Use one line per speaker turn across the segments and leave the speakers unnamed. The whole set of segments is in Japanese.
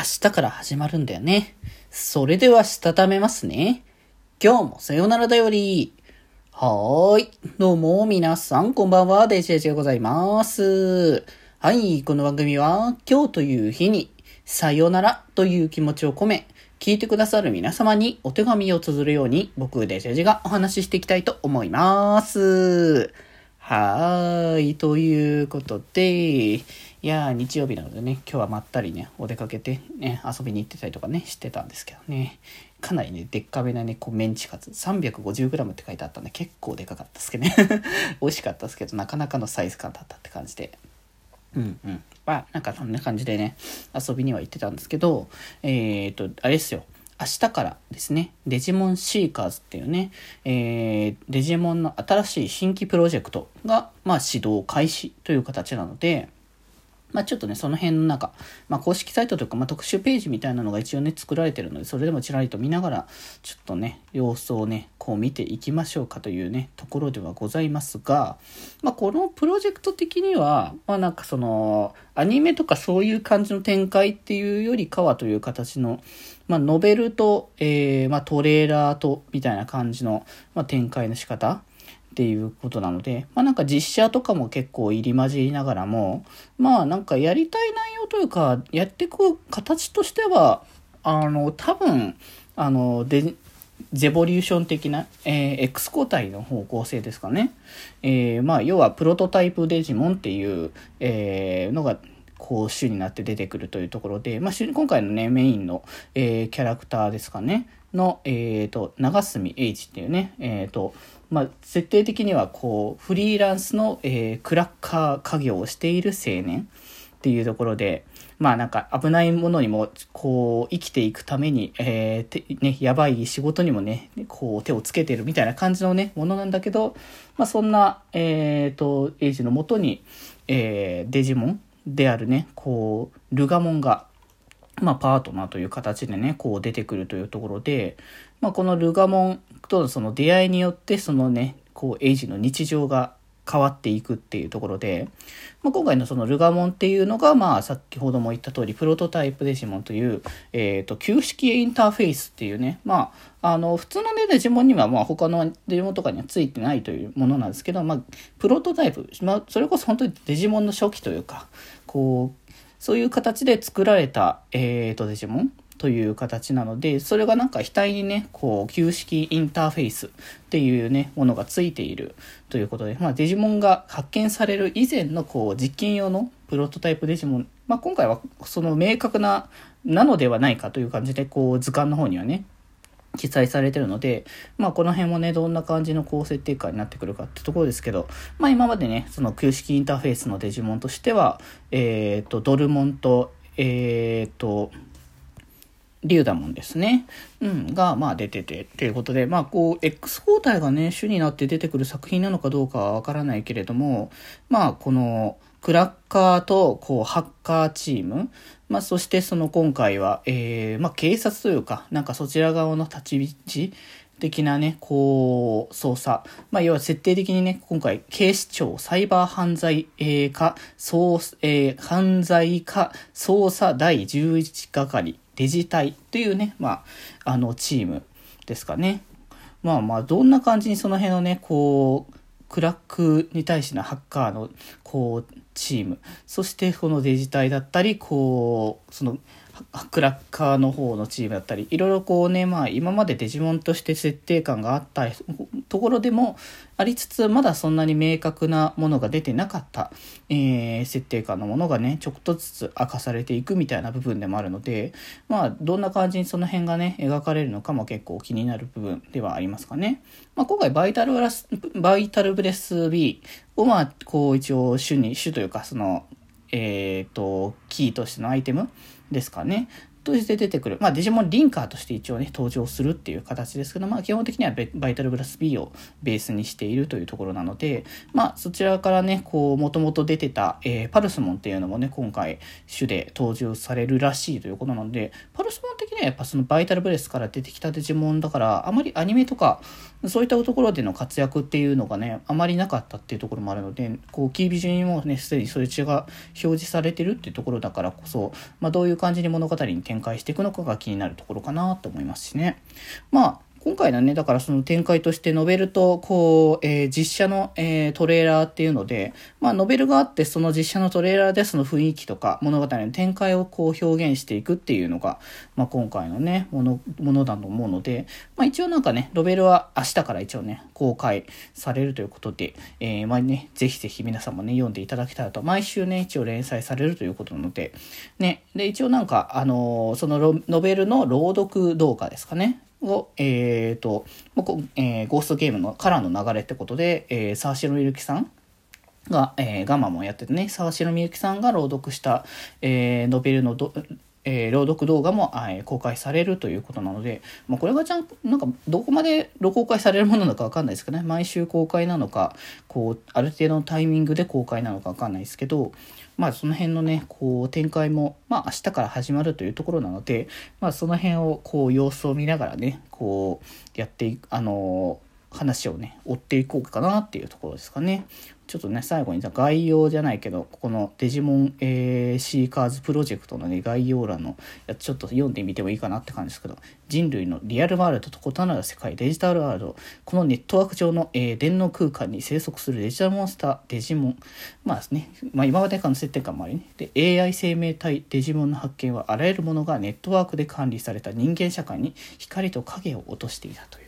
明日から始まるんだよね。それではしたためますね。今日もさよならだより。はーい。どうも皆さんこんばんは、デジェジでございます。はい、この番組は今日という日にさよならという気持ちを込め、聞いてくださる皆様にお手紙を綴るように僕デジェジがお話ししていきたいと思います。はーい。ということで、いや、日曜日なのでね、今日はまったりね、お出かけてね、遊びに行ってたりとかね、してたんですけどね。かなりね、でっかめなね、こうメンチカツ、350g って書いてあったんで、結構でかかったですけどね。美味しかったですけど、なかなかのサイズ感だったって感じで。うんうん。まあ、なんかそんな感じでね、遊びには行ってたんですけど、えっ、ー、と、あれですよ。明日からですね、デジモンシーカーズっていうね、えー、デジモンの新しい新規プロジェクトが、まあ、始動開始という形なので、まあ、ちょっとね、その辺の中、まあ、公式サイトというか、まあ、特集ページみたいなのが一応ね、作られてるので、それでもちらりと見ながら、ちょっとね、様子をね、こう見ていきましょうかというね、ところではございますが、まあ、このプロジェクト的には、まあ、なんかその、アニメとかそういう感じの展開っていうよりかはという形の、まあ、ノベルと、えー、まあ、トレーラーと、みたいな感じの、まあ、展開の仕方っていうことなので、まあなんか実写とかも結構入り混じりながらも、まあなんかやりたい内容というか、やっていく形としては、あの、多分、あの、で、ゼボリューション的な、えー、X 個体の方向性ですかね。えー、まあ、要はプロトタイプデジモンっていう、えー、のが、こう、主になって出てくるというところで、まあ、今回のね、メインの、えー、キャラクターですかね。の、えっ、ー、と、長住英二っていうね、えっ、ー、と、まあ、設定的にはこう、フリーランスの、えー、クラッカー家業をしている青年っていうところで、まあなんか危ないものにも、こう、生きていくために、えー、ね、やばい仕事にもね、こう、手をつけてるみたいな感じのね、ものなんだけど、まあそんな、えっ、ー、と、エイジのもとに、えー、デジモンであるね、こう、ルガモンが、まあ、パートナーという形でね、こう出てくるというところで、まあ、このルガモンとのその出会いによって、そのね、こう、エイジの日常が変わっていくっていうところで、まあ、今回のそのルガモンっていうのが、まあ、先ほども言った通り、プロトタイプデジモンという、えっ、ー、と、旧式インターフェースっていうね、まあ、あの、普通のね、デジモンには、まあ、他のデジモンとかにはついてないというものなんですけど、まあ、プロトタイプ、まあ、それこそ本当にデジモンの初期というか、こう、そういう形で作られた、えーと、デジモンという形なので、それがなんか額にね、こう、旧式インターフェースっていうね、ものがついているということで、まあ、デジモンが発見される以前のこう、実験用のプロトタイプデジモン、まあ、今回はその明確な、なのではないかという感じで、こう、図鑑の方にはね、記載されてるので、まあこの辺もね、どんな感じの高設定化になってくるかってところですけど、まあ今までね、その旧式インターフェースのデジモンとしては、えっ、ー、と、ドルモンと、えっ、ー、と、リュウダモンですね。うん、が、まあ出てて、ということで、まあこう、X 交代がね、主になって出てくる作品なのかどうかはわからないけれども、まあこの、クラッカーと、こう、ハッカーチーム、まあ、そしてその今回は、えー、まあ、警察というか、なんかそちら側の立ち位置的なね、こう、捜査。まあ、要は設定的にね、今回、警視庁サイバー犯罪、えー、課、捜、えー、犯罪課捜査第11係デジタイというね、まあ、あの、チームですかね。まあまあ、どんな感じにその辺のね、こう、クラックに対してのハッカーの、こう、チーム、そしてこのデジタイだったり、こう、その、クラッカーの方のチームだったり、いろいろこうね、まあ今までデジモンとして設定感があったところでもありつつ、まだそんなに明確なものが出てなかった、えー、設定感のものがね、ちょっとずつ明かされていくみたいな部分でもあるので、まあどんな感じにその辺がね、描かれるのかも結構気になる部分ではありますかね。まあ今回バイタルブラス、バイタルブレス B をまあこう一応主に、主というかその、えっ、ー、と、キーとしてのアイテムですかね。として出てくる。まあ、デジモンリンカーとして一応ね、登場するっていう形ですけど、まあ、基本的にはバイタルブラス B をベースにしているというところなので、まあ、そちらからね、こう、もともと出てた、えー、パルスモンっていうのもね、今回、主で登場されるらしいということなので、パルスモン的にはやっぱそのバイタルブレスから出てきたデジモンだから、あまりアニメとか、そういったところでの活躍っていうのがね、あまりなかったっていうところもあるので、こう、キービジュにもね、すでにそれ血が表示されてるっていうところだからこそ、まあ、どういう感じに物語に展開していくのかが気になるところかなと思いますしね。まあ、今回のね、だからその展開としてノベルと、こう、えー、実写の、えー、トレーラーっていうので、まあ、ノベルがあって、その実写のトレーラーでその雰囲気とか物語の展開をこう表現していくっていうのが、まあ、今回のね、もの、ものだと思うので、まあ、一応なんかね、ノベルは明日から一応ね、公開されるということで、えー、まあね、ぜひぜひ皆さんもね、読んでいただけたらと、毎週ね、一応連載されるということなので、ね、で、一応なんか、あのー、そのノベルの朗読動画ですかね、を、えっ、ー、と、えー、ゴーストゲームのカラーの流れってことで、えー、沢城みゆきさんが、えー、ガマもやっててね、沢城みゆきさんが朗読した、えー、ノベルのど、えー、朗読動画も、えー、公開されるということなので、まあ、これがちゃんなんかどこまで公開されるものなのか分かんないですけどね毎週公開なのかこうある程度のタイミングで公開なのか分かんないですけどまあその辺のねこう展開もまあ明日から始まるというところなのでまあその辺をこう様子を見ながらねこうやっていくあの話をね追っていこうかなっていうところですかね。ちょっとね、最後に概要じゃないけど、ここのデジモン、えー、シーカーズプロジェクトのね、概要欄のやつちょっと読んでみてもいいかなって感じですけど、人類のリアルワールドと異なる世界、デジタルワールド、このネットワーク上の、えー、電脳空間に生息するデジタルモンスター、デジモン。まあですね、まあ今までからの設定感もありね。で、AI 生命体、デジモンの発見はあらゆるものがネットワークで管理された人間社会に光と影を落としていたという。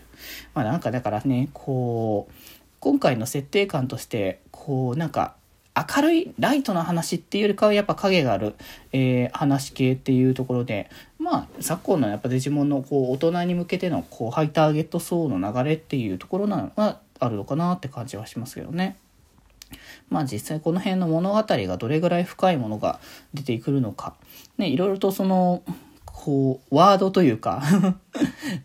まあなんかだからね、こう、今回の設定感としてこうなんか明るいライトな話っていうよりかはやっぱ影がある、えー、話系っていうところでまあ昨今のやっぱデジモンのこう大人に向けてのこうハイターゲット層の流れっていうところなのがあるのかなって感じはしますけどね。まあ実際この辺の物語がどれぐらい深いものが出てくるのか。ね、いろいろとそのこう、ワードというか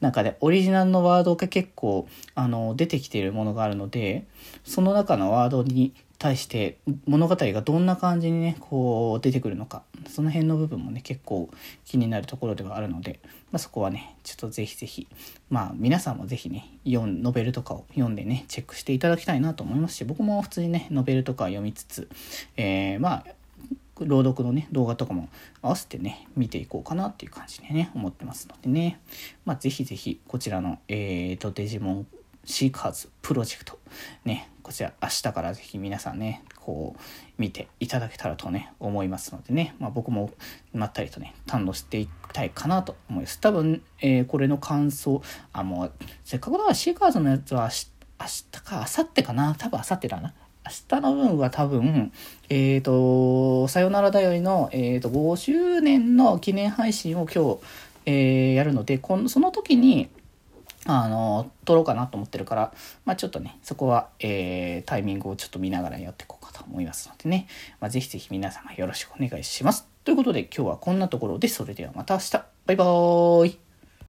なんかね、オリジナルのワードが結構、あの、出てきているものがあるので、その中のワードに対して物語がどんな感じにね、こう出てくるのか、その辺の部分もね、結構気になるところではあるので、まあ、そこはね、ちょっとぜひぜひ、まあ皆さんもぜひね、読ノベルとかを読んでね、チェックしていただきたいなと思いますし、僕も普通にね、ノベルとか読みつつ、えー、まあ、朗読のね、動画とかも合わせてね、見ていこうかなっていう感じでね、思ってますのでね。まあ、ぜひぜひ、こちらの、えーと、デジモンシーカーズプロジェクト、ね、こちら明日からぜひ皆さんね、こう、見ていただけたらとね、思いますのでね、まあ、僕もまったりとね、堪能していきたいかなと思います。多分、えー、これの感想、あ、もう、せっかくだからシーカーズのやつは明日か、明後日かな、多分明後日だな。明日の分は多分、えっ、ー、と、さよならだよりの、えっ、ー、と、5周年の記念配信を今日、えー、やるので、このその時に、あの、撮ろうかなと思ってるから、まあちょっとね、そこは、えー、タイミングをちょっと見ながらやっていこうかと思いますのでね、まあ、ぜひぜひ皆様よろしくお願いします。ということで今日はこんなところで、それではまた明日。バイバーイ。